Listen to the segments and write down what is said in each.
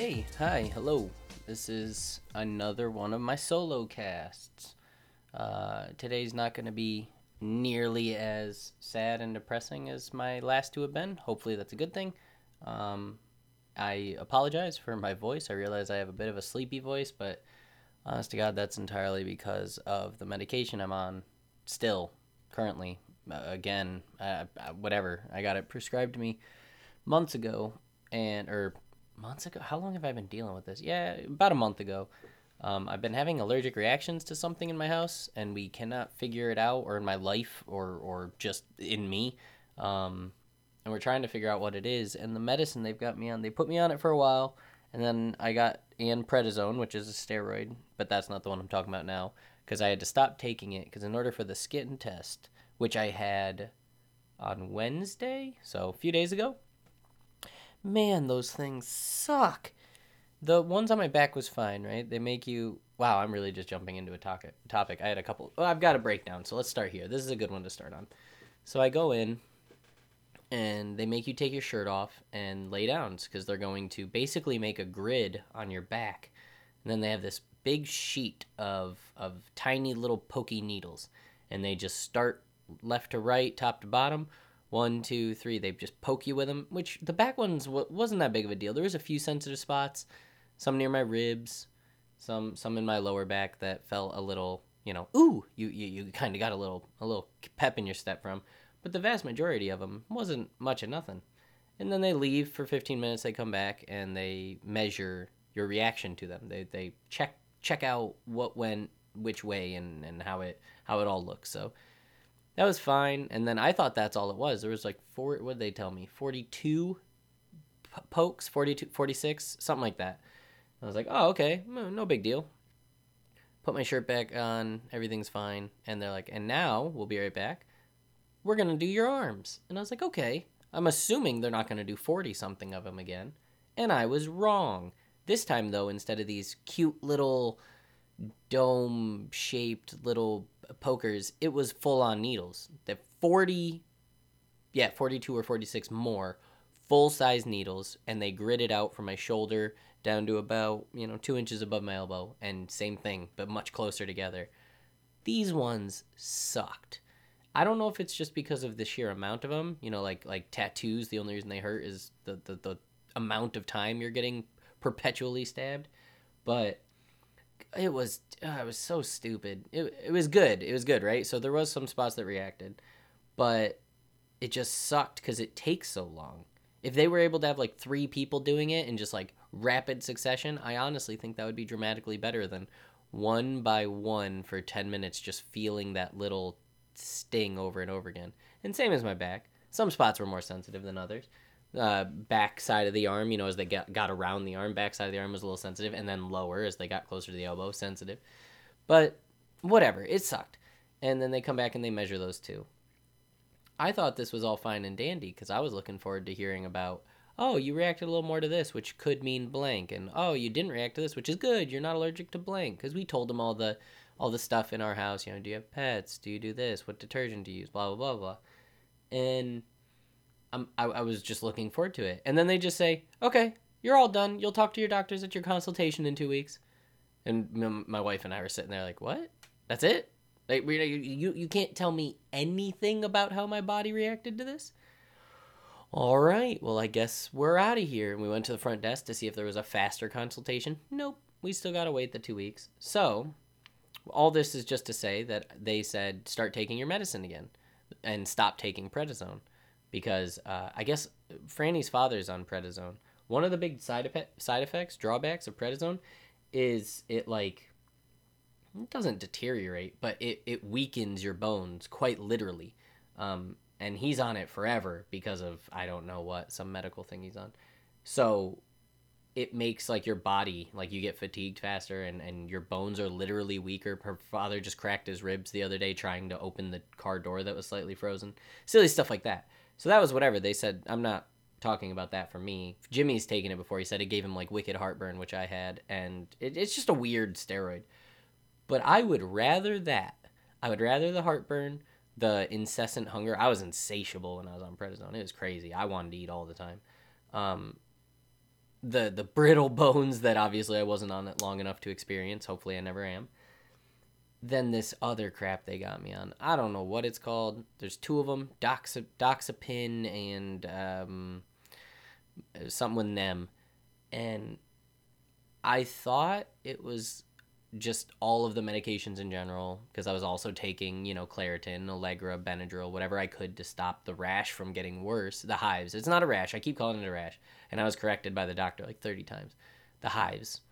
Hey, hi, hello. This is another one of my solo casts. Uh, today's not going to be nearly as sad and depressing as my last two have been. Hopefully, that's a good thing. Um, I apologize for my voice. I realize I have a bit of a sleepy voice, but honest to God, that's entirely because of the medication I'm on still, currently. Uh, again, uh, uh, whatever. I got it prescribed to me months ago, and, or months ago. How long have I been dealing with this? Yeah, about a month ago. Um, I've been having allergic reactions to something in my house, and we cannot figure it out, or in my life, or or just in me. Um, and we're trying to figure out what it is. And the medicine they've got me on, they put me on it for a while, and then I got and prednisone, which is a steroid, but that's not the one I'm talking about now, because I had to stop taking it because in order for the skin test, which I had on Wednesday, so a few days ago, man, those things suck. The ones on my back was fine, right? They make you. Wow, I'm really just jumping into a topic. Topic. I had a couple. Well, I've got a breakdown, so let's start here. This is a good one to start on. So I go in, and they make you take your shirt off and lay down because they're going to basically make a grid on your back, and then they have this big sheet of of tiny little pokey needles, and they just start left to right, top to bottom one, two, three. They just poke you with them, which the back ones wasn't that big of a deal. There was a few sensitive spots, some near my ribs, some some in my lower back that felt a little, you know, ooh, you you, you kind of got a little a little pep in your step from. But the vast majority of them wasn't much of nothing. And then they leave for 15 minutes. They come back and they measure your reaction to them. They they check check out what went which way and, and how it how it all looks. So that was fine. And then I thought that's all it was. There was like four, what did they tell me? 42 p- pokes, 42, 46, something like that. I was like, oh, okay, no big deal. Put my shirt back on, everything's fine. And they're like, and now we'll be right back. We're going to do your arms. And I was like, okay. I'm assuming they're not going to do 40 something of them again. And I was wrong. This time, though, instead of these cute little dome shaped little pokers, it was full on needles. The 40, yeah, 42 or 46 more full size needles, and they gritted out from my shoulder down to about, you know, two inches above my elbow, and same thing, but much closer together. These ones sucked. I don't know if it's just because of the sheer amount of them, you know, like like tattoos, the only reason they hurt is the, the, the amount of time you're getting perpetually stabbed. But it was uh, it was so stupid. It it was good. It was good, right? So there was some spots that reacted, but it just sucked because it takes so long. If they were able to have like three people doing it in just like rapid succession, I honestly think that would be dramatically better than one by one for 10 minutes just feeling that little sting over and over again. And same as my back. Some spots were more sensitive than others uh, back side of the arm, you know, as they got, got around the arm, back side of the arm was a little sensitive, and then lower as they got closer to the elbow, sensitive. But whatever, it sucked. And then they come back and they measure those two. I thought this was all fine and dandy because I was looking forward to hearing about, oh, you reacted a little more to this, which could mean blank, and oh, you didn't react to this, which is good. You're not allergic to blank because we told them all the all the stuff in our house. You know, do you have pets? Do you do this? What detergent do you use? Blah blah blah blah. And I, I was just looking forward to it. And then they just say, okay, you're all done. You'll talk to your doctors at your consultation in two weeks. And m- my wife and I were sitting there like, what? That's it? Like, you, you, you can't tell me anything about how my body reacted to this? All right, well, I guess we're out of here. And we went to the front desk to see if there was a faster consultation. Nope, we still got to wait the two weeks. So, all this is just to say that they said start taking your medicine again and stop taking prednisone because uh, I guess Franny's father's on prednisone. One of the big side effect, side effects, drawbacks of prednisone, is it like it doesn't deteriorate, but it, it weakens your bones quite literally. Um, and he's on it forever because of I don't know what some medical thing he's on. So it makes like your body like you get fatigued faster and, and your bones are literally weaker. Her father just cracked his ribs the other day trying to open the car door that was slightly frozen. Silly stuff like that. So that was whatever. They said, I'm not talking about that for me. Jimmy's taken it before. He said it gave him like wicked heartburn, which I had. And it, it's just a weird steroid. But I would rather that. I would rather the heartburn, the incessant hunger. I was insatiable when I was on prednisone. It was crazy. I wanted to eat all the time. Um, the the brittle bones that obviously I wasn't on it long enough to experience. Hopefully, I never am. Then this other crap they got me on. I don't know what it's called. There's two of them: Doxa, Doxepin and um, something with them. And I thought it was just all of the medications in general because I was also taking, you know, Claritin, Allegra, Benadryl, whatever I could to stop the rash from getting worse. The hives. It's not a rash. I keep calling it a rash. And I was corrected by the doctor like 30 times. The hives.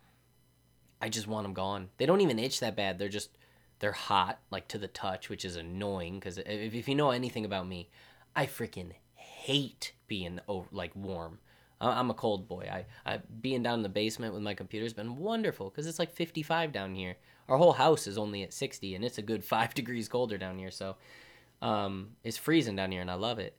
I just want them gone. They don't even itch that bad. They're just they're hot like to the touch, which is annoying cuz if, if you know anything about me, I freaking hate being over, like warm. I'm a cold boy. I, I being down in the basement with my computer has been wonderful because it's like 55 down here. Our whole house is only at 60, and it's a good five degrees colder down here. So um, it's freezing down here, and I love it.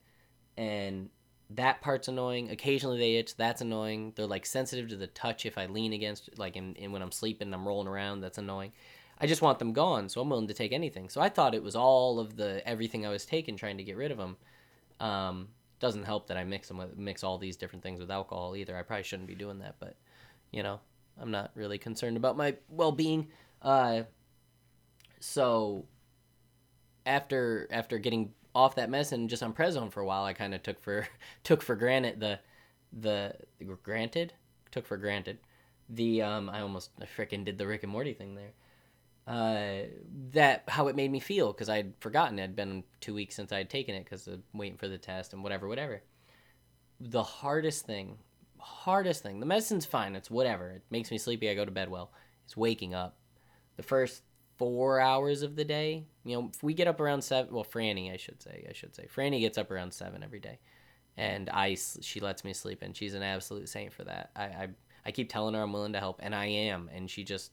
And that part's annoying. Occasionally they itch. That's annoying. They're like sensitive to the touch if I lean against, like, in when I'm sleeping, and I'm rolling around. That's annoying. I just want them gone, so I'm willing to take anything. So I thought it was all of the everything I was taking, trying to get rid of them. Um, doesn't help that I mix them with, mix all these different things with alcohol either. I probably shouldn't be doing that, but you know, I'm not really concerned about my well-being. Uh, so after after getting off that mess and just on prednisone for a while, I kind of took for took for granted the the granted took for granted the um I almost freaking did the Rick and Morty thing there uh, that how it made me feel because I'd forgotten it had been two weeks since I had taken it because of waiting for the test and whatever, whatever. The hardest thing, hardest thing, the medicine's fine, it's whatever. It makes me sleepy, I go to bed well. It's waking up. The first four hours of the day, you know, we get up around seven, well, Franny, I should say, I should say, Franny gets up around seven every day. And I, she lets me sleep, and she's an absolute saint for that. I, I, I keep telling her I'm willing to help, and I am, and she just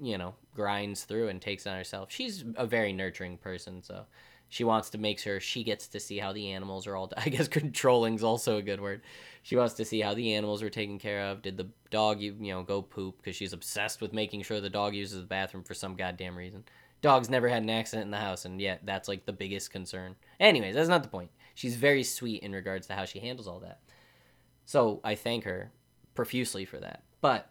you know, grinds through and takes on herself. She's a very nurturing person, so she wants to make sure she gets to see how the animals are all. I guess controlling's also a good word. She wants to see how the animals were taken care of. Did the dog, you you know, go poop? Because she's obsessed with making sure the dog uses the bathroom for some goddamn reason. Dog's never had an accident in the house, and yet that's like the biggest concern. Anyways, that's not the point. She's very sweet in regards to how she handles all that. So I thank her profusely for that. But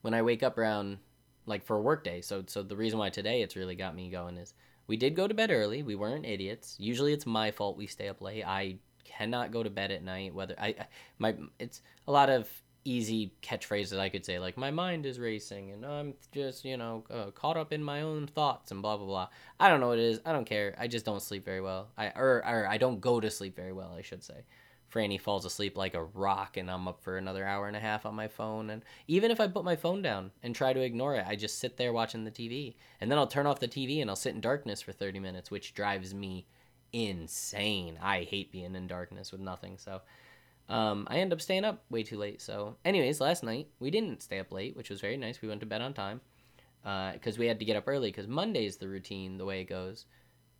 when I wake up around like for a work day. So so the reason why today it's really got me going is we did go to bed early. We weren't idiots. Usually it's my fault we stay up late. I cannot go to bed at night whether I my it's a lot of easy catchphrases I could say like my mind is racing and I'm just, you know, uh, caught up in my own thoughts and blah blah blah. I don't know what it is. I don't care. I just don't sleep very well. I or, or I don't go to sleep very well, I should say. Franny falls asleep like a rock and I'm up for another hour and a half on my phone. And even if I put my phone down and try to ignore it, I just sit there watching the TV. And then I'll turn off the TV and I'll sit in darkness for 30 minutes, which drives me insane. I hate being in darkness with nothing. So um, I end up staying up way too late. So, anyways, last night we didn't stay up late, which was very nice. We went to bed on time because uh, we had to get up early because Monday's the routine, the way it goes.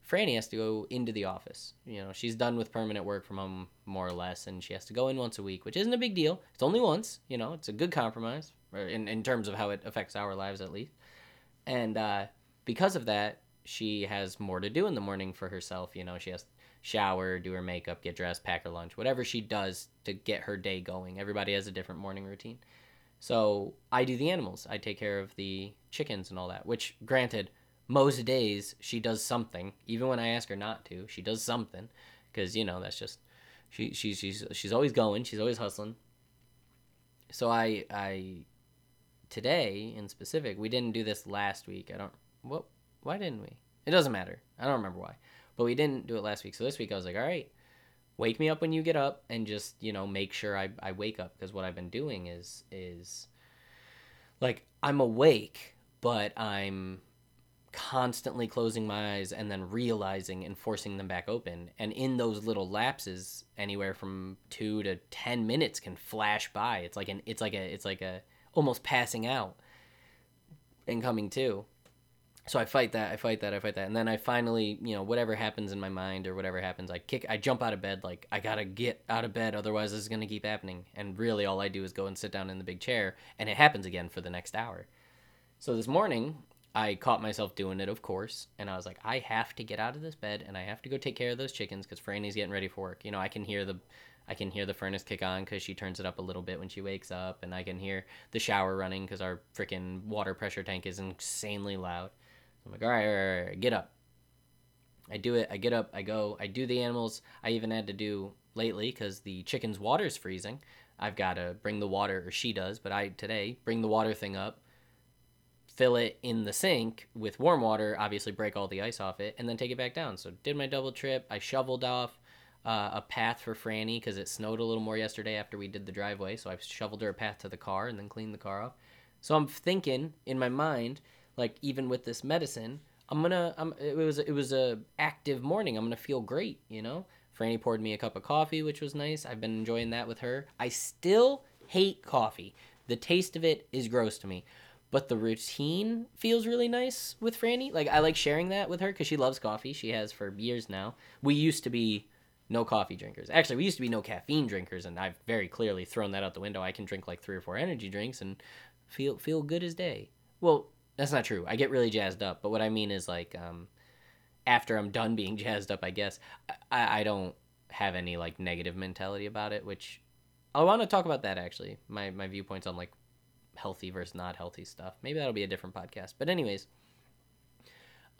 Franny has to go into the office. You know, she's done with permanent work from home more or less, and she has to go in once a week, which isn't a big deal. It's only once. You know, it's a good compromise in in terms of how it affects our lives at least. And uh, because of that, she has more to do in the morning for herself. You know, she has to shower, do her makeup, get dressed, pack her lunch, whatever she does to get her day going. Everybody has a different morning routine. So I do the animals. I take care of the chickens and all that. Which, granted most days she does something even when i ask her not to she does something because you know that's just she, she she's she's always going she's always hustling. So i i today in specific we didn't do this last week i don't what why didn't we? It doesn't matter i don't remember why but we didn't do it last week so this week i was like all right wake me up when you get up and just you know make sure i, I wake up because what i've been doing is is like i'm awake but i'm constantly closing my eyes and then realizing and forcing them back open. And in those little lapses, anywhere from two to ten minutes can flash by. It's like an it's like a it's like a almost passing out and coming to. So I fight that, I fight that, I fight that, and then I finally, you know, whatever happens in my mind or whatever happens, I kick, I jump out of bed like I gotta get out of bed, otherwise this is gonna keep happening. And really, all I do is go and sit down in the big chair, and it happens again for the next hour. So this morning, I caught myself doing it, of course, and I was like, I have to get out of this bed and I have to go take care of those chickens because Franny's getting ready for work. You know, I can hear the, I can hear the furnace kick on because she turns it up a little bit when she wakes up, and I can hear the shower running because our freaking water pressure tank is insanely loud. I'm like, all right, all right, all right, get up. I do it. I get up. I go. I do the animals. I even had to do lately because the chicken's water's freezing. I've got to bring the water, or she does, but I today bring the water thing up, fill it in the sink with warm water, obviously break all the ice off it, and then take it back down. So did my double trip. I shoveled off uh, a path for Franny because it snowed a little more yesterday after we did the driveway. So I shoveled her a path to the car and then cleaned the car off. So I'm thinking in my mind, like even with this medicine, I'm gonna. I'm, it was it was a active morning. I'm gonna feel great, you know. Franny poured me a cup of coffee, which was nice. I've been enjoying that with her. I still hate coffee. The taste of it is gross to me but the routine feels really nice with Franny. Like I like sharing that with her because she loves coffee. She has for years now. We used to be no coffee drinkers. Actually, we used to be no caffeine drinkers, and I've very clearly thrown that out the window. I can drink like three or four energy drinks and feel feel good as day. Well, that's not true. I get really jazzed up, but what I mean is like um, after I'm done being jazzed up, I guess I, I don't have any like negative mentality about it, which I want to talk about that actually. My my viewpoints on like healthy versus not healthy stuff. Maybe that'll be a different podcast. But anyways,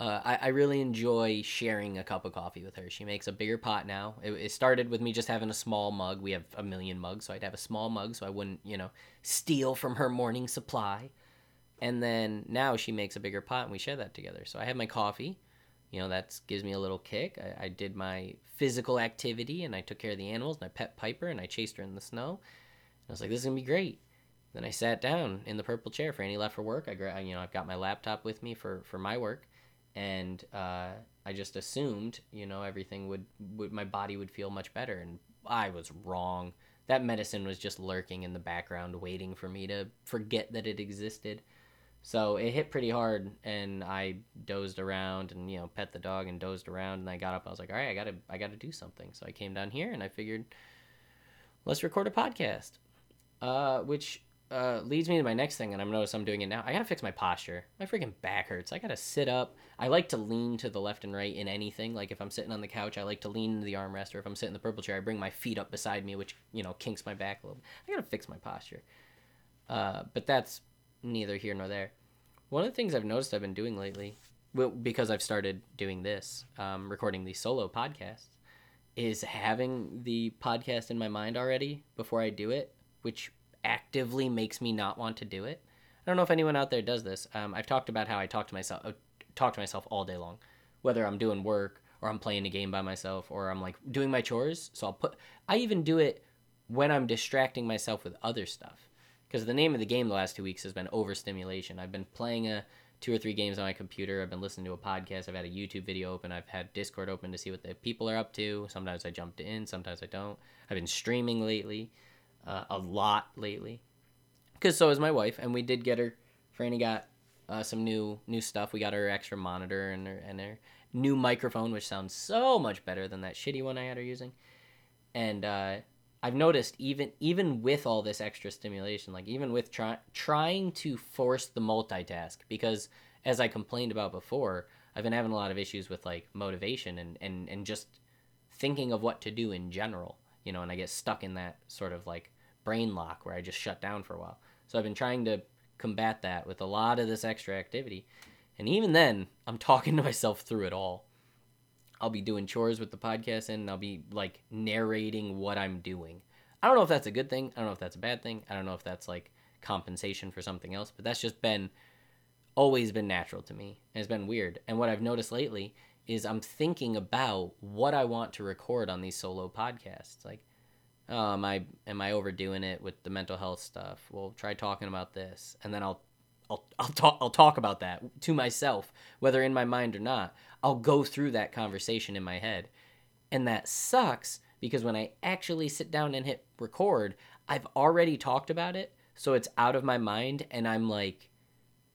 uh, I, I, really enjoy sharing a cup of coffee with her. She makes a bigger pot now. It, it, started with me just having a small mug. We have a million mugs, so I'd have a small mug so I wouldn't, you know, steal from her morning supply. And then now she makes a bigger pot and we share that together. So I have my coffee. You know, that gives me a little kick. I, I did my physical activity and I took care of the animals and I pet Piper and I chased her in the snow. I was like, this is going to be great. Then I sat down in the purple chair. Franny left for work. I, gra- you know, I've got my laptop with me for, for my work, and uh, I just assumed, you know, everything would, would my body would feel much better, and I was wrong. That medicine was just lurking in the background, waiting for me to forget that it existed. So it hit pretty hard, and I dozed around and you know pet the dog and dozed around, and I got up. I was like, all right, I gotta I gotta do something. So I came down here and I figured, let's record a podcast. Uh, which uh, leads me to my next thing, and I'm notice I'm doing it now. I gotta fix my posture. My freaking back hurts. I gotta sit up. I like to lean to the left and right in anything. Like if I'm sitting on the couch, I like to lean into the armrest, or if I'm sitting in the purple chair, I bring my feet up beside me, which you know kinks my back a little. I gotta fix my posture. Uh, but that's neither here nor there. One of the things I've noticed I've been doing lately, well, because I've started doing this, um, recording these solo podcasts, is having the podcast in my mind already before I do it, which actively makes me not want to do it. I don't know if anyone out there does this. Um, I've talked about how I talk to myself, uh, talk to myself all day long, whether I'm doing work or I'm playing a game by myself or I'm like doing my chores. So I'll put. I even do it when I'm distracting myself with other stuff. Because the name of the game the last two weeks has been overstimulation. I've been playing a two or three games on my computer. I've been listening to a podcast. I've had a YouTube video open. I've had Discord open to see what the people are up to. Sometimes I jumped in. Sometimes I don't. I've been streaming lately uh, a lot lately. Because so is my wife, and we did get her. Franny got uh, some new new stuff. We got her extra monitor and her and her new microphone, which sounds so much better than that shitty one I had her using. And uh, I've noticed even even with all this extra stimulation, like even with try, trying to force the multitask, because as I complained about before, I've been having a lot of issues with like motivation and and and just thinking of what to do in general you know, and I get stuck in that sort of like brain lock where I just shut down for a while. So I've been trying to combat that with a lot of this extra activity. And even then, I'm talking to myself through it all. I'll be doing chores with the podcast and I'll be like narrating what I'm doing. I don't know if that's a good thing. I don't know if that's a bad thing. I don't know if that's like compensation for something else, but that's just been always been natural to me. And it's been weird. And what I've noticed lately is I'm thinking about what I want to record on these solo podcasts. Like, oh, am I am I overdoing it with the mental health stuff? Well, try talking about this, and then I'll I'll I'll talk I'll talk about that to myself, whether in my mind or not. I'll go through that conversation in my head, and that sucks because when I actually sit down and hit record, I've already talked about it, so it's out of my mind, and I'm like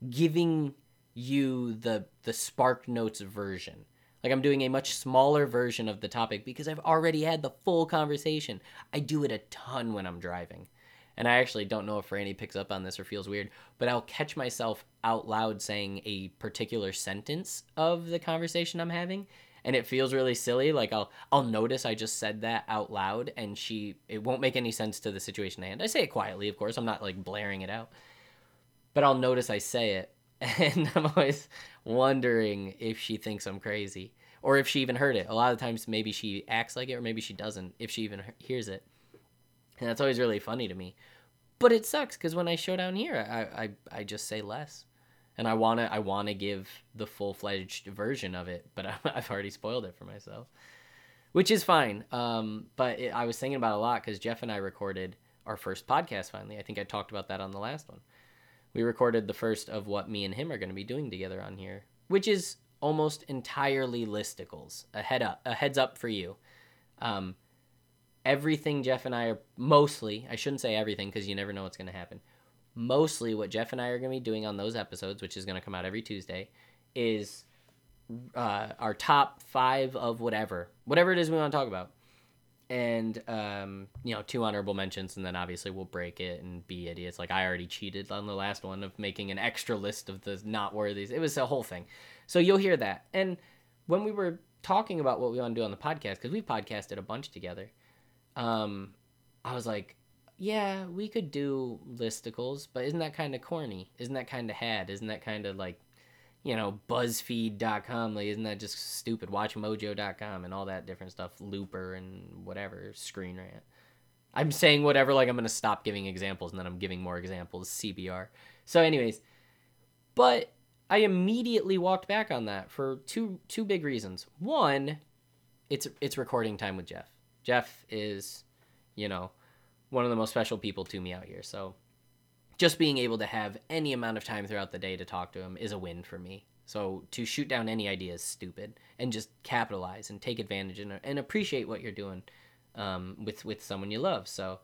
giving you the the spark notes version like I'm doing a much smaller version of the topic because I've already had the full conversation. I do it a ton when I'm driving. and I actually don't know if Franny picks up on this or feels weird, but I'll catch myself out loud saying a particular sentence of the conversation I'm having, and it feels really silly. Like I'll I'll notice I just said that out loud, and she it won't make any sense to the situation at hand. I say it quietly, of course. I'm not like blaring it out, but I'll notice I say it, and I'm always wondering if she thinks I'm crazy or if she even heard it. A lot of times, maybe she acts like it, or maybe she doesn't. If she even hears it and that's always really funny to me. But it sucks because when I show down here, I, I, I just say less, and I wanna I wanna give the full fledged version of it, but I've already spoiled it for myself, which is fine. Um, but it, I was thinking about a lot because Jeff and I recorded our first podcast finally. I think I talked about that on the last one. We recorded the first of what me and him are going to be doing together on here, which is almost entirely listicles. A head up, a heads up for you. Um, everything Jeff and I are mostly, I shouldn't say everything because you never know what's going to happen. Mostly what Jeff and I are going to be doing on those episodes, which is going to come out every Tuesday, is uh, our top five of whatever, whatever it is we want to talk about. And, um, you know, two honorable mentions, and then obviously we'll break it and be idiots. Like I already cheated on the last one of making an extra list of the not worthies. It was a whole thing. So you'll hear that. And when we were talking about what we want to do on the podcast, because we've podcasted a bunch together, um, I was like, yeah, we could do listicles, but isn't that kind of corny? Isn't that kind of had? Isn't that kind of like, you know, BuzzFeed.com? Like, isn't that just stupid? WatchMojo.com and all that different stuff, Looper and whatever, Screen Rant. I'm saying whatever, like I'm gonna stop giving examples and then I'm giving more examples. CBR. So, anyways, but I immediately walked back on that for two two big reasons. One, it's it's recording time with Jeff. Jeff is, you know, one of the most special people to me out here. So just being able to have any amount of time throughout the day to talk to him is a win for me. So to shoot down any idea is stupid, and just capitalize and take advantage and, and appreciate what you're doing um, with with someone you love. So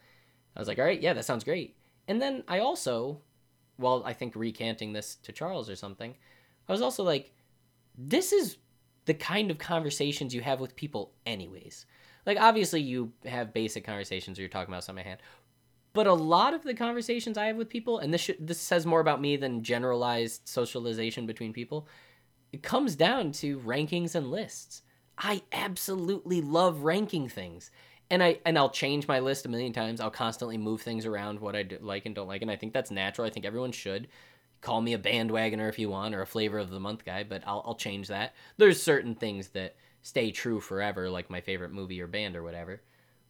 I was like, all right, yeah, that sounds great. And then I also, well, I think recanting this to Charles or something, I was also like, this is the kind of conversations you have with people, anyways. Like obviously you have basic conversations where you're talking about something at hand but a lot of the conversations i have with people and this should, this says more about me than generalized socialization between people it comes down to rankings and lists. I absolutely love ranking things and I and I'll change my list a million times. I'll constantly move things around what I do, like and don't like, and I think that's natural. I think everyone should call me a bandwagoner if you want or a flavor of the month guy, but I'll I'll change that. There's certain things that stay true forever, like my favorite movie or band or whatever.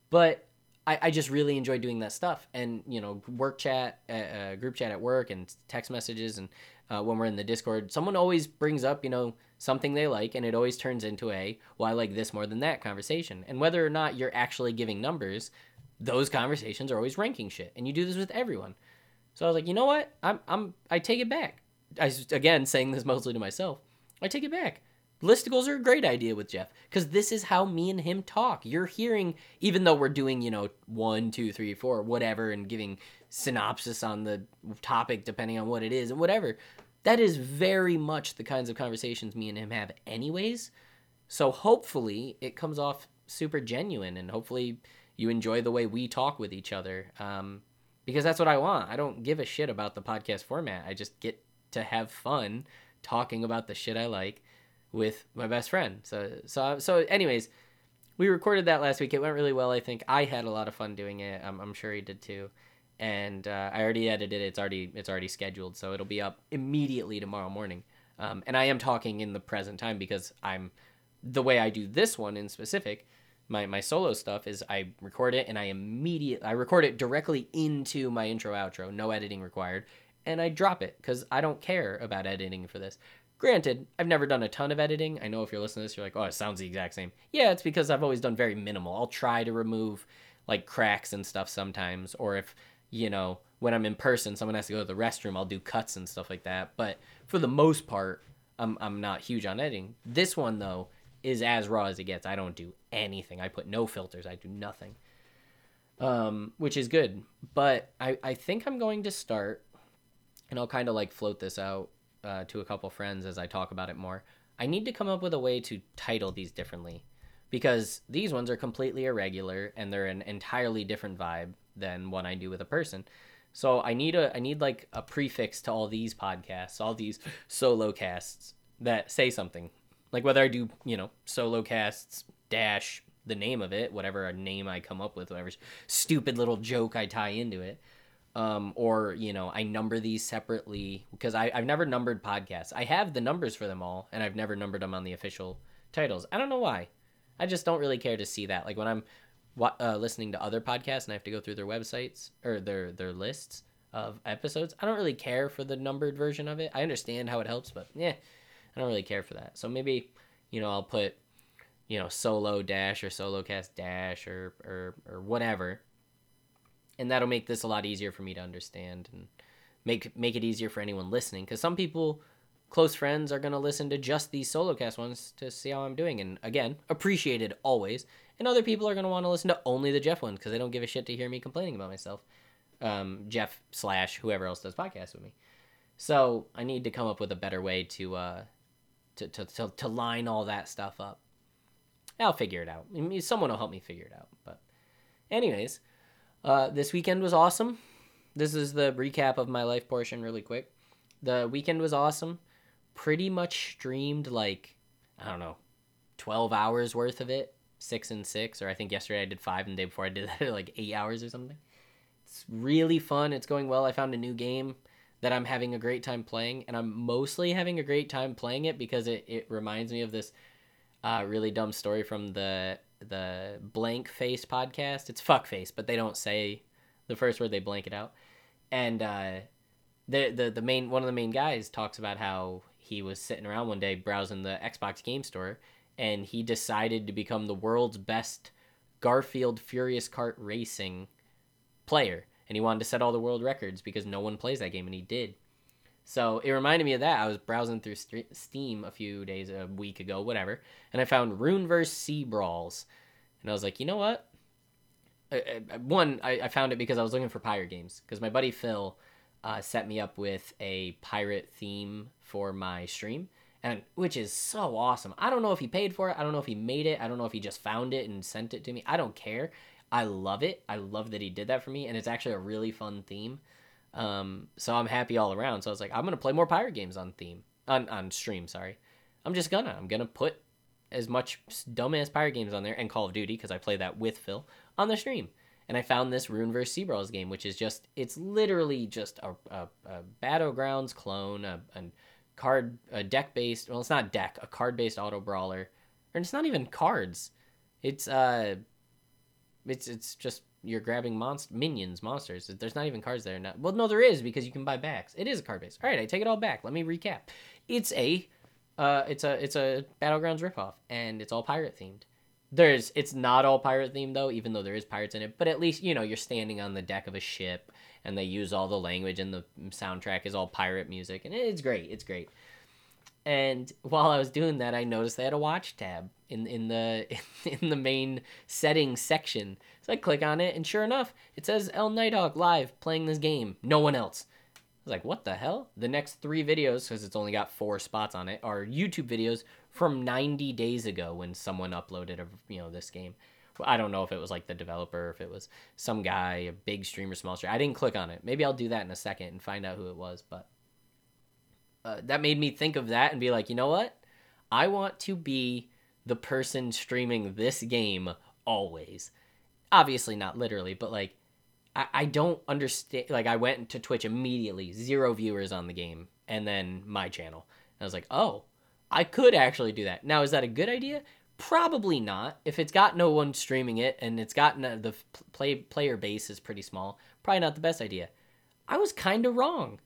But I, I just really enjoy doing that stuff. And, you know, work chat, uh, uh, group chat at work and text messages. And uh, when we're in the Discord, someone always brings up, you know, something they like. And it always turns into a, well, I like this more than that conversation. And whether or not you're actually giving numbers, those conversations are always ranking shit. And you do this with everyone. So I was like, you know what? I'm, I'm, I take it back. I, again, saying this mostly to myself. I take it back listicles are a great idea with Jeff because this is how me and him talk. You're hearing, even though we're doing, you know, one, two, three, four, whatever, and giving synopsis on the topic depending on what it is and whatever. That is very much the kinds of conversations me and him have, anyways. So hopefully it comes off super genuine and hopefully you enjoy the way we talk with each other. Um, because that's what I want. I don't give a shit about the podcast format. I just get to have fun talking about the shit I like with my best friend. So so so anyways, we recorded that last week. It went really well. I think I had a lot of fun doing it. I'm, I'm sure he did too. And uh, I already edited it. It's already it's already scheduled, so it'll be up immediately tomorrow morning. Um, and I am talking in the present time because I'm the way I do this one in specific. My, my solo stuff is I record it and I immediately I record it directly into my intro outro, no editing required, and I drop it because I don't care about editing for this. Granted, I've never done a ton of editing. I know if you're listening to this, you're like, oh, it sounds the exact same. Yeah, it's because I've always done very minimal. I'll try to remove like cracks and stuff sometimes, or if, you know, when I'm in person, someone has to go to the restroom, I'll do cuts and stuff like that. But for the most part, I'm, I'm not huge on editing. This one, though, is as raw as it gets. I don't do anything. I put no filters, I do nothing. Um, which is good. But I, I think I'm going to start, and I'll kind of like float this out uh, to a couple friends as I talk about it more. I need to come up with a way to title these differently because these ones are completely irregular and they're an entirely different vibe. Than one I do with a person. So I need a I need like a prefix to all these podcasts, all these solo casts that say something. Like whether I do, you know, solo casts dash the name of it, whatever a name I come up with, whatever stupid little joke I tie into it. Um, or you know, I number these separately because I, I've never numbered podcasts. I have the numbers for them all, and I've never numbered them on the official titles. I don't know why. I just don't really care to see that. Like when I'm uh, listening to other podcasts and I have to go through their websites or their their lists of episodes, I don't really care for the numbered version of it. I understand how it helps, but yeah, I don't really care for that. So maybe you know I'll put you know solo dash or solo cast dash or or or whatever and that'll make this a lot easier for me to understand and make make it easier for anyone listening because some people close friends are going to listen to just these solo cast ones to see how i'm doing and again appreciated always and other people are going to want to listen to only the jeff ones because they don't give a shit to hear me complaining about myself um, jeff slash whoever else does podcasts with me so i need to come up with a better way to uh to, to, to, to line all that stuff up i'll figure it out someone will help me figure it out but anyways uh, this weekend was awesome. This is the recap of my life portion, really quick. The weekend was awesome. Pretty much streamed like, I don't know, 12 hours worth of it. Six and six, or I think yesterday I did five, and the day before I did that like eight hours or something. It's really fun. It's going well. I found a new game that I'm having a great time playing, and I'm mostly having a great time playing it because it, it reminds me of this uh, really dumb story from the the blank face podcast. It's fuck face, but they don't say the first word; they blank it out. And uh, the the the main one of the main guys talks about how he was sitting around one day browsing the Xbox game store, and he decided to become the world's best Garfield Furious Kart racing player, and he wanted to set all the world records because no one plays that game, and he did. So it reminded me of that. I was browsing through Steam a few days, a week ago, whatever, and I found Runeverse Sea Brawls, and I was like, you know what? one, I, I found it because I was looking for pirate games because my buddy Phil uh, set me up with a pirate theme for my stream, and which is so awesome. I don't know if he paid for it. I don't know if he made it. I don't know if he just found it and sent it to me. I don't care. I love it. I love that he did that for me, and it's actually a really fun theme. Um, so I'm happy all around. So I was like, I'm gonna play more pirate games on theme on on stream. Sorry, I'm just gonna I'm gonna put as much dumbass pirate games on there and Call of Duty because I play that with Phil on the stream. And I found this Runeverse Sea Brawls game, which is just it's literally just a, a, a battlegrounds clone, a, a card a deck based. Well, it's not deck, a card based auto brawler, and it's not even cards. It's uh, it's it's just you're grabbing monst- minions, monsters. There's not even cards there. Now. Well, no, there is because you can buy backs. It is a card based. All right, I take it all back. Let me recap. It's a, uh, it's a it's a battlegrounds ripoff, and it's all pirate themed. There's it's not all pirate themed though, even though there is pirates in it. But at least you know you're standing on the deck of a ship, and they use all the language, and the soundtrack is all pirate music, and it's great. It's great. And while I was doing that, I noticed they had a watch tab in in the in the main settings section. So I click on it, and sure enough, it says El Nighthawk live playing this game. No one else. I was like, what the hell? The next three videos, because it's only got four spots on it, are YouTube videos from 90 days ago when someone uploaded a you know this game. I don't know if it was like the developer, if it was some guy, a big streamer, small streamer. I didn't click on it. Maybe I'll do that in a second and find out who it was. But uh, that made me think of that and be like, you know what? I want to be the person streaming this game always. Obviously, not literally, but like, I, I don't understand. Like, I went to Twitch immediately, zero viewers on the game, and then my channel. And I was like, oh, I could actually do that. Now, is that a good idea? Probably not. If it's got no one streaming it and it's got the play player base is pretty small, probably not the best idea. I was kind of wrong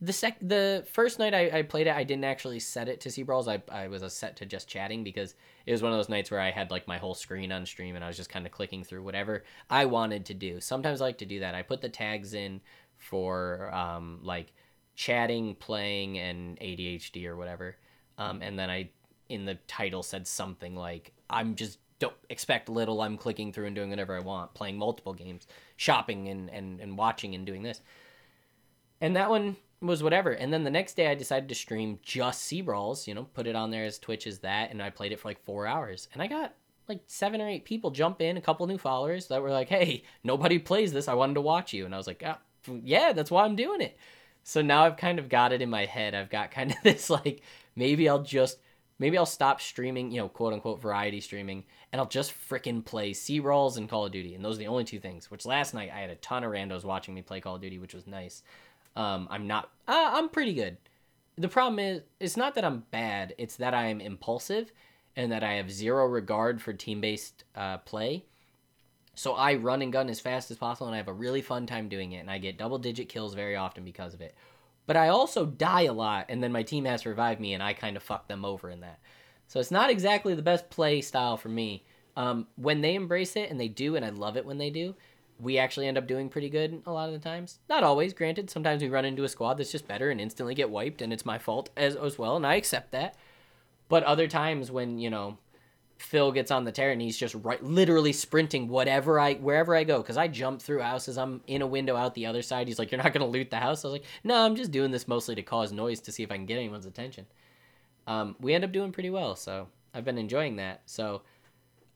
the sec the first night I, I played it i didn't actually set it to sea brawls I, I was a set to just chatting because it was one of those nights where i had like my whole screen on stream and i was just kind of clicking through whatever i wanted to do sometimes i like to do that i put the tags in for um, like chatting playing and adhd or whatever um, and then i in the title said something like i'm just don't expect little i'm clicking through and doing whatever i want playing multiple games shopping and, and, and watching and doing this and that one was whatever. And then the next day I decided to stream just Sea Brawls, you know, put it on there as Twitch as that, and I played it for like four hours. And I got like seven or eight people jump in, a couple new followers that were like, "Hey, nobody plays this. I wanted to watch you," and I was like, ah, "Yeah, that's why I'm doing it." So now I've kind of got it in my head. I've got kind of this like maybe I'll just maybe I'll stop streaming, you know, quote unquote variety streaming, and I'll just fricking play Sea Brawls and Call of Duty, and those are the only two things. Which last night I had a ton of randos watching me play Call of Duty, which was nice. Um, I'm not. Uh, I'm pretty good. The problem is, it's not that I'm bad. It's that I am impulsive, and that I have zero regard for team-based uh, play. So I run and gun as fast as possible, and I have a really fun time doing it, and I get double-digit kills very often because of it. But I also die a lot, and then my team has to revive me, and I kind of fuck them over in that. So it's not exactly the best play style for me. Um, when they embrace it, and they do, and I love it when they do, we actually end up doing pretty good a lot of the times. Not always, granted. Sometimes we run into a squad that's just better and instantly get wiped, and it's my fault as, as well, and I accept that. But other times when, you know, Phil gets on the tear and he's just right literally sprinting whatever I wherever I go. Because I jump through houses I'm in a window out the other side. He's like you're not gonna loot the house? I was like no I'm just doing this mostly to cause noise to see if I can get anyone's attention. Um, we end up doing pretty well so I've been enjoying that. So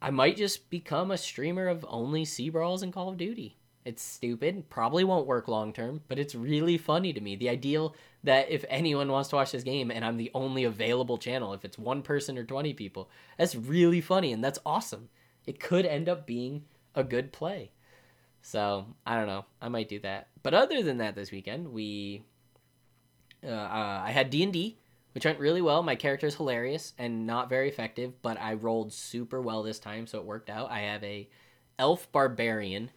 I might just become a streamer of only sea brawls and Call of Duty. It's stupid, probably won't work long term, but it's really funny to me. The ideal that if anyone wants to watch this game and I'm the only available channel, if it's one person or 20 people, that's really funny and that's awesome. It could end up being a good play. So, I don't know. I might do that. But other than that this weekend, we uh, uh, I had D&D which went really well. My character is hilarious and not very effective, but I rolled super well this time, so it worked out. I have a elf barbarian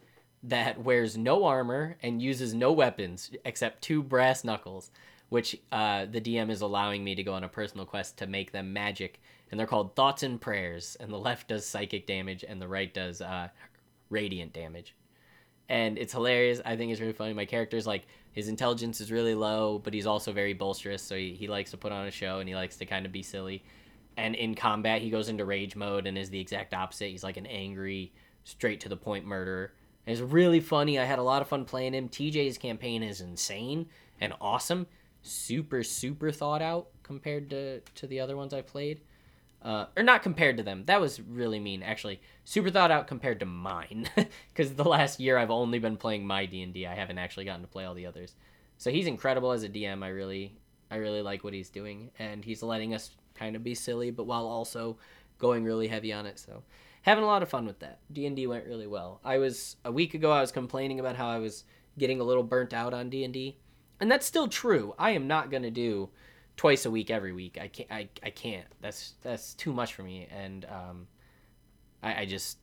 that wears no armor and uses no weapons except two brass knuckles, which uh, the DM is allowing me to go on a personal quest to make them magic, and they're called thoughts and prayers. And the left does psychic damage, and the right does uh, radiant damage. And it's hilarious. I think it's really funny. My character's like his intelligence is really low, but he's also very bolsterous, so he, he likes to put on a show and he likes to kind of be silly. And in combat, he goes into rage mode and is the exact opposite. He's like an angry, straight to the point murderer. It's really funny. I had a lot of fun playing him. TJ's campaign is insane and awesome. Super, super thought out compared to, to the other ones I played uh, or not compared to them. That was really mean, actually. Super thought out compared to mine, because the last year I've only been playing my D and I haven't actually gotten to play all the others. So he's incredible as a DM. I really, I really like what he's doing, and he's letting us kind of be silly, but while also going really heavy on it. So having a lot of fun with that. D and D went really well. I was a week ago. I was complaining about how I was getting a little burnt out on D and D, and that's still true. I am not gonna do twice a week every week. I can't. I, I can't. That's that's too much for me. And um, I, I just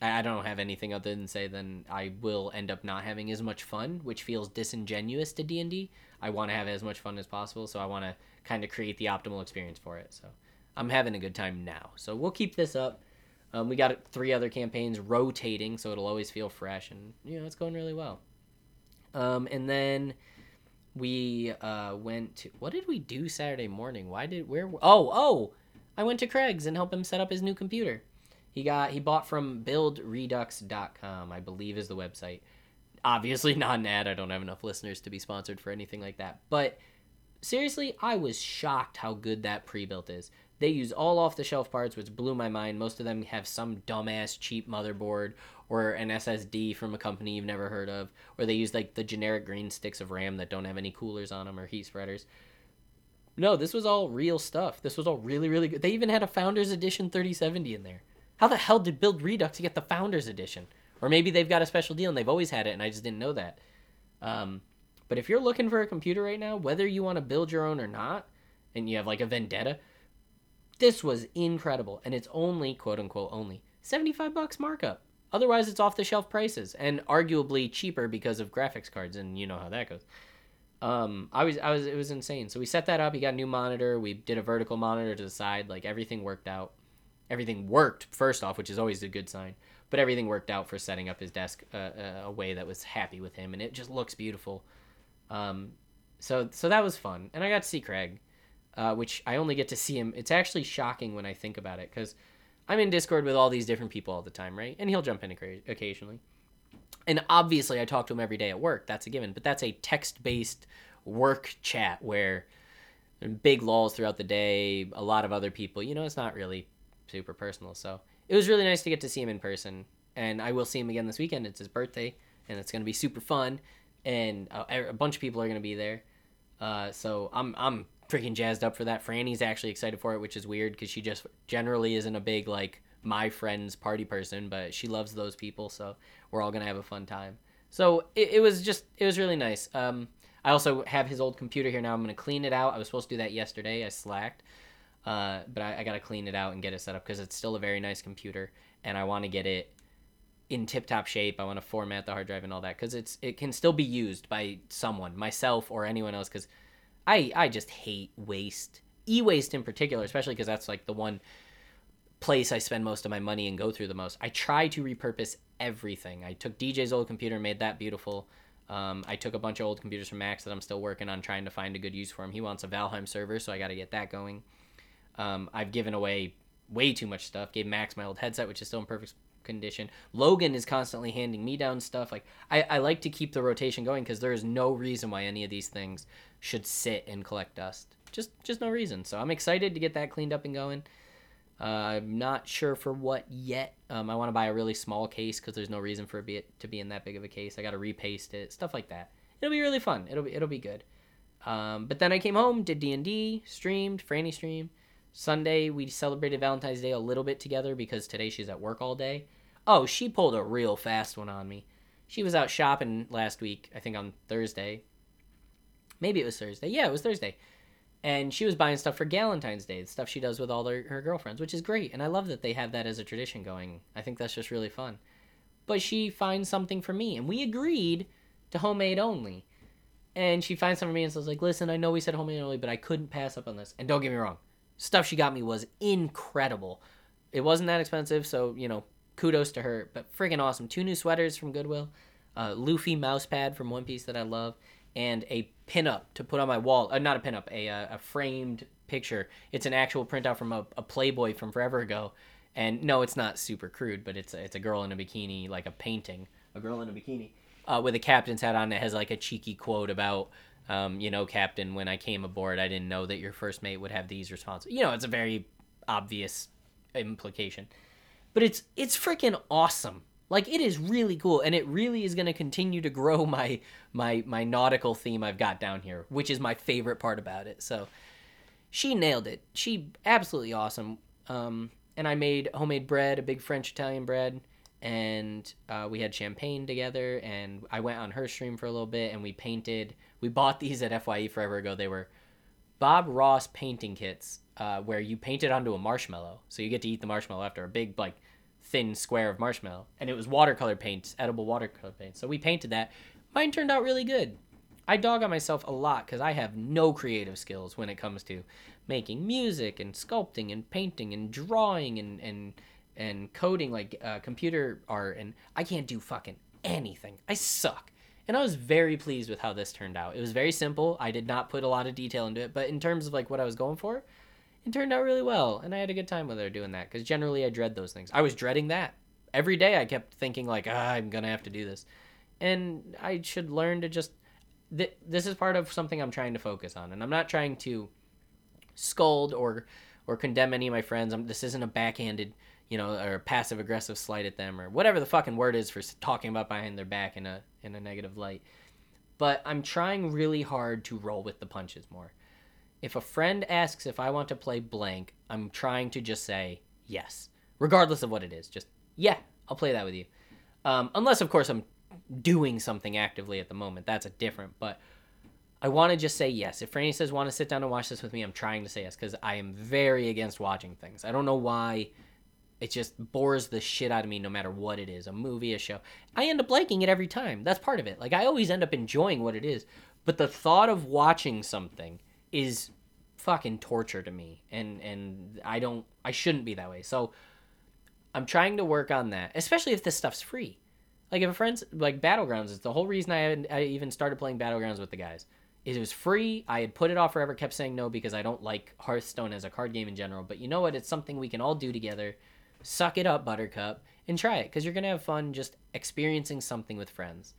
I, I don't have anything other than say then I will end up not having as much fun, which feels disingenuous to D and D. I want to have as much fun as possible, so I want to kind of create the optimal experience for it. So I'm having a good time now. So we'll keep this up. Um, we got three other campaigns rotating, so it'll always feel fresh, and you know it's going really well. Um, and then we uh, went to what did we do Saturday morning? Why did where? Oh oh, I went to Craig's and helped him set up his new computer. He got he bought from buildredux.com, I believe is the website. Obviously not an ad. I don't have enough listeners to be sponsored for anything like that. But seriously, I was shocked how good that pre-built is. They use all off the shelf parts, which blew my mind. Most of them have some dumbass cheap motherboard or an SSD from a company you've never heard of, or they use like the generic green sticks of RAM that don't have any coolers on them or heat spreaders. No, this was all real stuff. This was all really, really good. They even had a Founders Edition 3070 in there. How the hell did Build Redux get the Founders Edition? Or maybe they've got a special deal and they've always had it and I just didn't know that. Um, but if you're looking for a computer right now, whether you want to build your own or not, and you have like a Vendetta, this was incredible. And it's only, quote unquote, only 75 bucks markup. Otherwise, it's off the shelf prices and arguably cheaper because of graphics cards, and you know how that goes. Um, I was, I was, it was insane. So we set that up. He got a new monitor. We did a vertical monitor to the side. Like everything worked out. Everything worked first off, which is always a good sign. But everything worked out for setting up his desk uh, uh, a way that was happy with him, and it just looks beautiful. Um, so so that was fun, and I got to see Craig, uh, which I only get to see him. It's actually shocking when I think about it because I'm in Discord with all these different people all the time, right? And he'll jump in occasionally. And obviously, I talk to him every day at work. That's a given. But that's a text based work chat where big lulls throughout the day, a lot of other people. You know, it's not really super personal. So it was really nice to get to see him in person. And I will see him again this weekend. It's his birthday, and it's gonna be super fun. And uh, a bunch of people are gonna be there. Uh, so I'm I'm freaking jazzed up for that. Franny's actually excited for it, which is weird because she just generally isn't a big like my friends party person, but she loves those people, so we're all gonna have a fun time. So it, it was just it was really nice. Um, I also have his old computer here now. I'm gonna clean it out. I was supposed to do that yesterday. I slacked, uh, but I, I gotta clean it out and get it set up because it's still a very nice computer, and I want to get it in tip-top shape. I want to format the hard drive and all that because it's it can still be used by someone, myself or anyone else. Because I I just hate waste, e-waste in particular, especially because that's like the one place I spend most of my money and go through the most. I try to repurpose everything. I took DJ's old computer and made that beautiful. Um, I took a bunch of old computers from Max that I'm still working on trying to find a good use for him. He wants a Valheim server, so I got to get that going. Um, I've given away way too much stuff. Gave Max my old headset, which is still in perfect condition. Logan is constantly handing me down stuff. Like I, I like to keep the rotation going because there is no reason why any of these things should sit and collect dust. Just just no reason. So I'm excited to get that cleaned up and going. Uh, I'm not sure for what yet. Um, I want to buy a really small case because there's no reason for it to be in that big of a case. I got to repaste it, stuff like that. It'll be really fun. It'll be it'll be good. Um, but then I came home, did D and D, streamed, Franny stream. Sunday we celebrated Valentine's Day a little bit together because today she's at work all day. Oh, she pulled a real fast one on me. She was out shopping last week, I think on Thursday. Maybe it was Thursday. Yeah, it was Thursday and she was buying stuff for Galentine's Day, the stuff she does with all her, her girlfriends, which is great. And I love that they have that as a tradition going. I think that's just really fun. But she finds something for me, and we agreed to homemade only. And she finds something for me, and so like, listen, I know we said homemade only, but I couldn't pass up on this. And don't get me wrong, stuff she got me was incredible. It wasn't that expensive, so, you know, kudos to her, but friggin' awesome. Two new sweaters from Goodwill, uh, Luffy mouse pad from One Piece that I love, and a pinup to put on my wall. Uh, not a pinup, a uh, a framed picture. It's an actual printout from a, a Playboy from forever ago. And no, it's not super crude, but it's a, it's a girl in a bikini, like a painting, a girl in a bikini, uh, with a captain's hat on. It has like a cheeky quote about, um, you know, Captain, when I came aboard, I didn't know that your first mate would have these responses. You know, it's a very obvious implication, but it's it's freaking awesome. Like it is really cool, and it really is going to continue to grow my my my nautical theme I've got down here, which is my favorite part about it. So she nailed it. She absolutely awesome. Um, and I made homemade bread, a big French Italian bread, and uh, we had champagne together. And I went on her stream for a little bit, and we painted. We bought these at Fye forever ago. They were Bob Ross painting kits, uh, where you paint it onto a marshmallow, so you get to eat the marshmallow after a big like thin square of marshmallow, and it was watercolor paint, edible watercolor paint. So we painted that. Mine turned out really good. I dog on myself a lot because I have no creative skills when it comes to making music and sculpting and painting and drawing and and and coding like uh, computer art, and I can't do fucking anything. I suck. And I was very pleased with how this turned out. It was very simple. I did not put a lot of detail into it, but in terms of like what I was going for, it turned out really well, and I had a good time with her doing that. Because generally, I dread those things. I was dreading that every day. I kept thinking like, ah, I'm gonna have to do this, and I should learn to just. Th- this is part of something I'm trying to focus on, and I'm not trying to scold or or condemn any of my friends. I'm, this isn't a backhanded, you know, or passive aggressive slight at them or whatever the fucking word is for talking about behind their back in a in a negative light. But I'm trying really hard to roll with the punches more if a friend asks if I want to play blank, I'm trying to just say yes, regardless of what it is. Just, yeah, I'll play that with you. Um, unless, of course, I'm doing something actively at the moment. That's a different, but I want to just say yes. If Franny says, want to sit down and watch this with me, I'm trying to say yes because I am very against watching things. I don't know why. It just bores the shit out of me no matter what it is a movie, a show. I end up liking it every time. That's part of it. Like, I always end up enjoying what it is. But the thought of watching something is fucking torture to me and and I don't I shouldn't be that way. So I'm trying to work on that, especially if this stuff's free. Like if a friend's like Battlegrounds is the whole reason I I even started playing Battlegrounds with the guys. Is it was free. I had put it off forever, kept saying no because I don't like Hearthstone as a card game in general. But you know what? It's something we can all do together. Suck it up, Buttercup, and try it because you're gonna have fun just experiencing something with friends.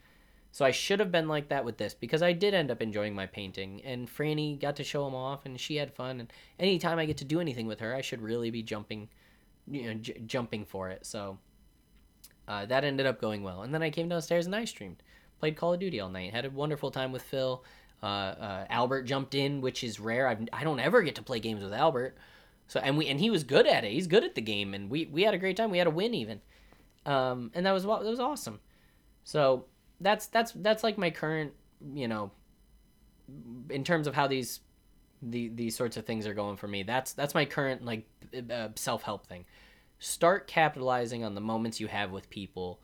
So I should have been like that with this because I did end up enjoying my painting, and Franny got to show him off, and she had fun. And anytime I get to do anything with her, I should really be jumping, you know j- jumping for it. So uh, that ended up going well. And then I came downstairs and I streamed, played Call of Duty all night, had a wonderful time with Phil. Uh, uh, Albert jumped in, which is rare. I've, I don't ever get to play games with Albert. So and we and he was good at it. He's good at the game, and we we had a great time. We had a win even, um, and that was that was awesome. So that's that's that's like my current you know in terms of how these the these sorts of things are going for me. That's that's my current like uh, self help thing. Start capitalizing on the moments you have with people,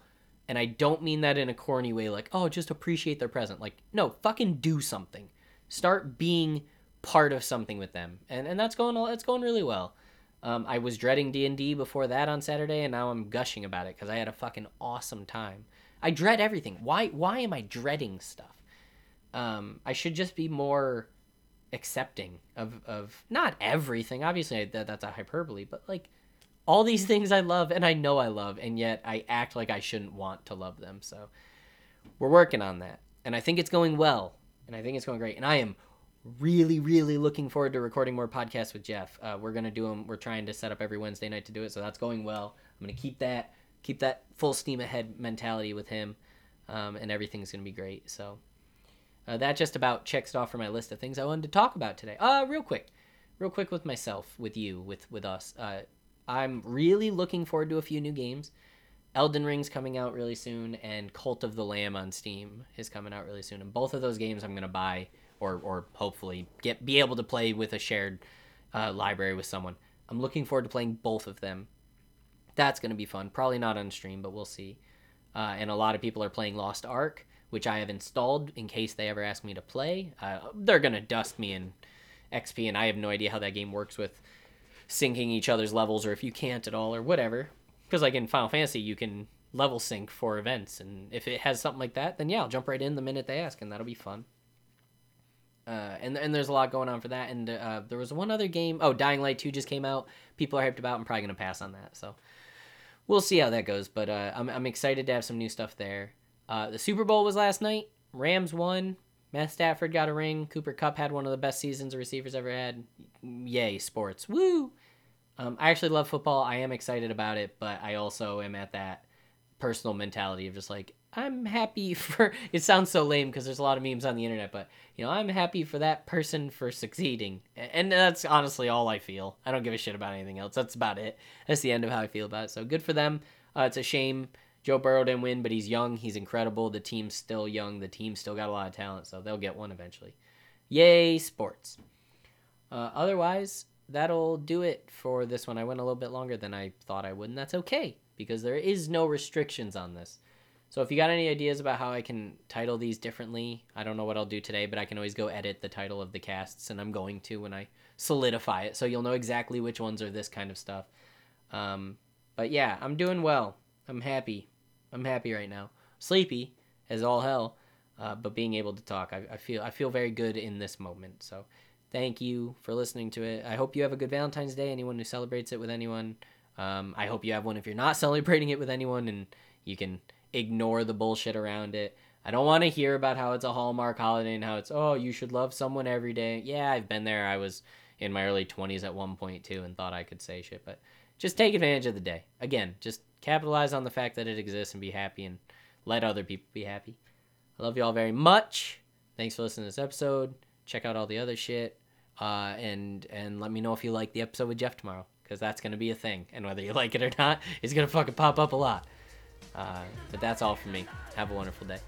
and I don't mean that in a corny way, like oh just appreciate their present. Like no, fucking do something. Start being part of something with them, and and that's going it's going really well. Um, I was dreading D and D before that on Saturday, and now I'm gushing about it because I had a fucking awesome time. I dread everything. Why why am I dreading stuff? Um, I should just be more accepting of of not everything. Obviously, that that's a hyperbole, but like all these things I love and I know I love, and yet I act like I shouldn't want to love them. So we're working on that, and I think it's going well, and I think it's going great, and I am really really looking forward to recording more podcasts with jeff uh, we're gonna do them we're trying to set up every wednesday night to do it so that's going well i'm gonna keep that keep that full steam ahead mentality with him um, and everything's gonna be great. So uh, that just about checks it off for my list of things i wanted to talk about today. Uh real quick real quick with myself with you with with us. Uh, i'm really looking forward to a few new games. Elden ring's coming out really soon and cult of the lamb on steam is coming out really soon. And both of those games i'm gonna buy or or hopefully get be able to play with a shared uh, library with someone. I'm looking forward to playing both of them. That's going to be fun. Probably not on stream, but we'll see. Uh, and a lot of people are playing Lost Ark, which I have installed in case they ever ask me to play. Uh, they're going to dust me in XP, and I have no idea how that game works with syncing each other's levels, or if you can't at all, or whatever. Because like in Final Fantasy, you can level sync for events, and if it has something like that, then yeah, I'll jump right in the minute they ask, and that'll be fun. Uh, and and there's a lot going on for that. And uh, there was one other game. Oh, Dying Light 2 just came out. People are hyped about. I'm probably gonna pass on that. So we'll see how that goes. But uh, I'm I'm excited to have some new stuff there. Uh, the Super Bowl was last night. Rams won. Matt Stafford got a ring. Cooper Kupp had one of the best seasons a receiver's ever had. Yay, sports. Woo! Um, I actually love football. I am excited about it, but I also am at that personal mentality of just like I'm happy for it sounds so lame because there's a lot of memes on the internet, but you know, I'm happy for that person for succeeding. And that's honestly all I feel. I don't give a shit about anything else. That's about it. That's the end of how I feel about it. So good for them. Uh, it's a shame Joe Burrow didn't win, but he's young. He's incredible. The team's still young. The team's still got a lot of talent, so they'll get one eventually. Yay, sports. Uh, otherwise, that'll do it for this one. I went a little bit longer than I thought I would, and that's okay because there is no restrictions on this. So if you got any ideas about how I can title these differently, I don't know what I'll do today, but I can always go edit the title of the casts, and I'm going to when I solidify it, so you'll know exactly which ones are this kind of stuff. Um, but yeah, I'm doing well. I'm happy. I'm happy right now. Sleepy as all hell, uh, but being able to talk, I, I feel I feel very good in this moment. So thank you for listening to it. I hope you have a good Valentine's Day. Anyone who celebrates it with anyone, um, I hope you have one if you're not celebrating it with anyone, and you can ignore the bullshit around it. I don't want to hear about how it's a Hallmark holiday and how it's, oh, you should love someone every day. Yeah, I've been there. I was in my early 20s at one point too and thought I could say shit, but just take advantage of the day. Again, just capitalize on the fact that it exists and be happy and let other people be happy. I love you all very much. Thanks for listening to this episode. Check out all the other shit. Uh, and and let me know if you like the episode with Jeff tomorrow, because that's gonna be a thing. And whether you like it or not, it's gonna fucking pop up a lot. Uh, but that's all from me. Have a wonderful day.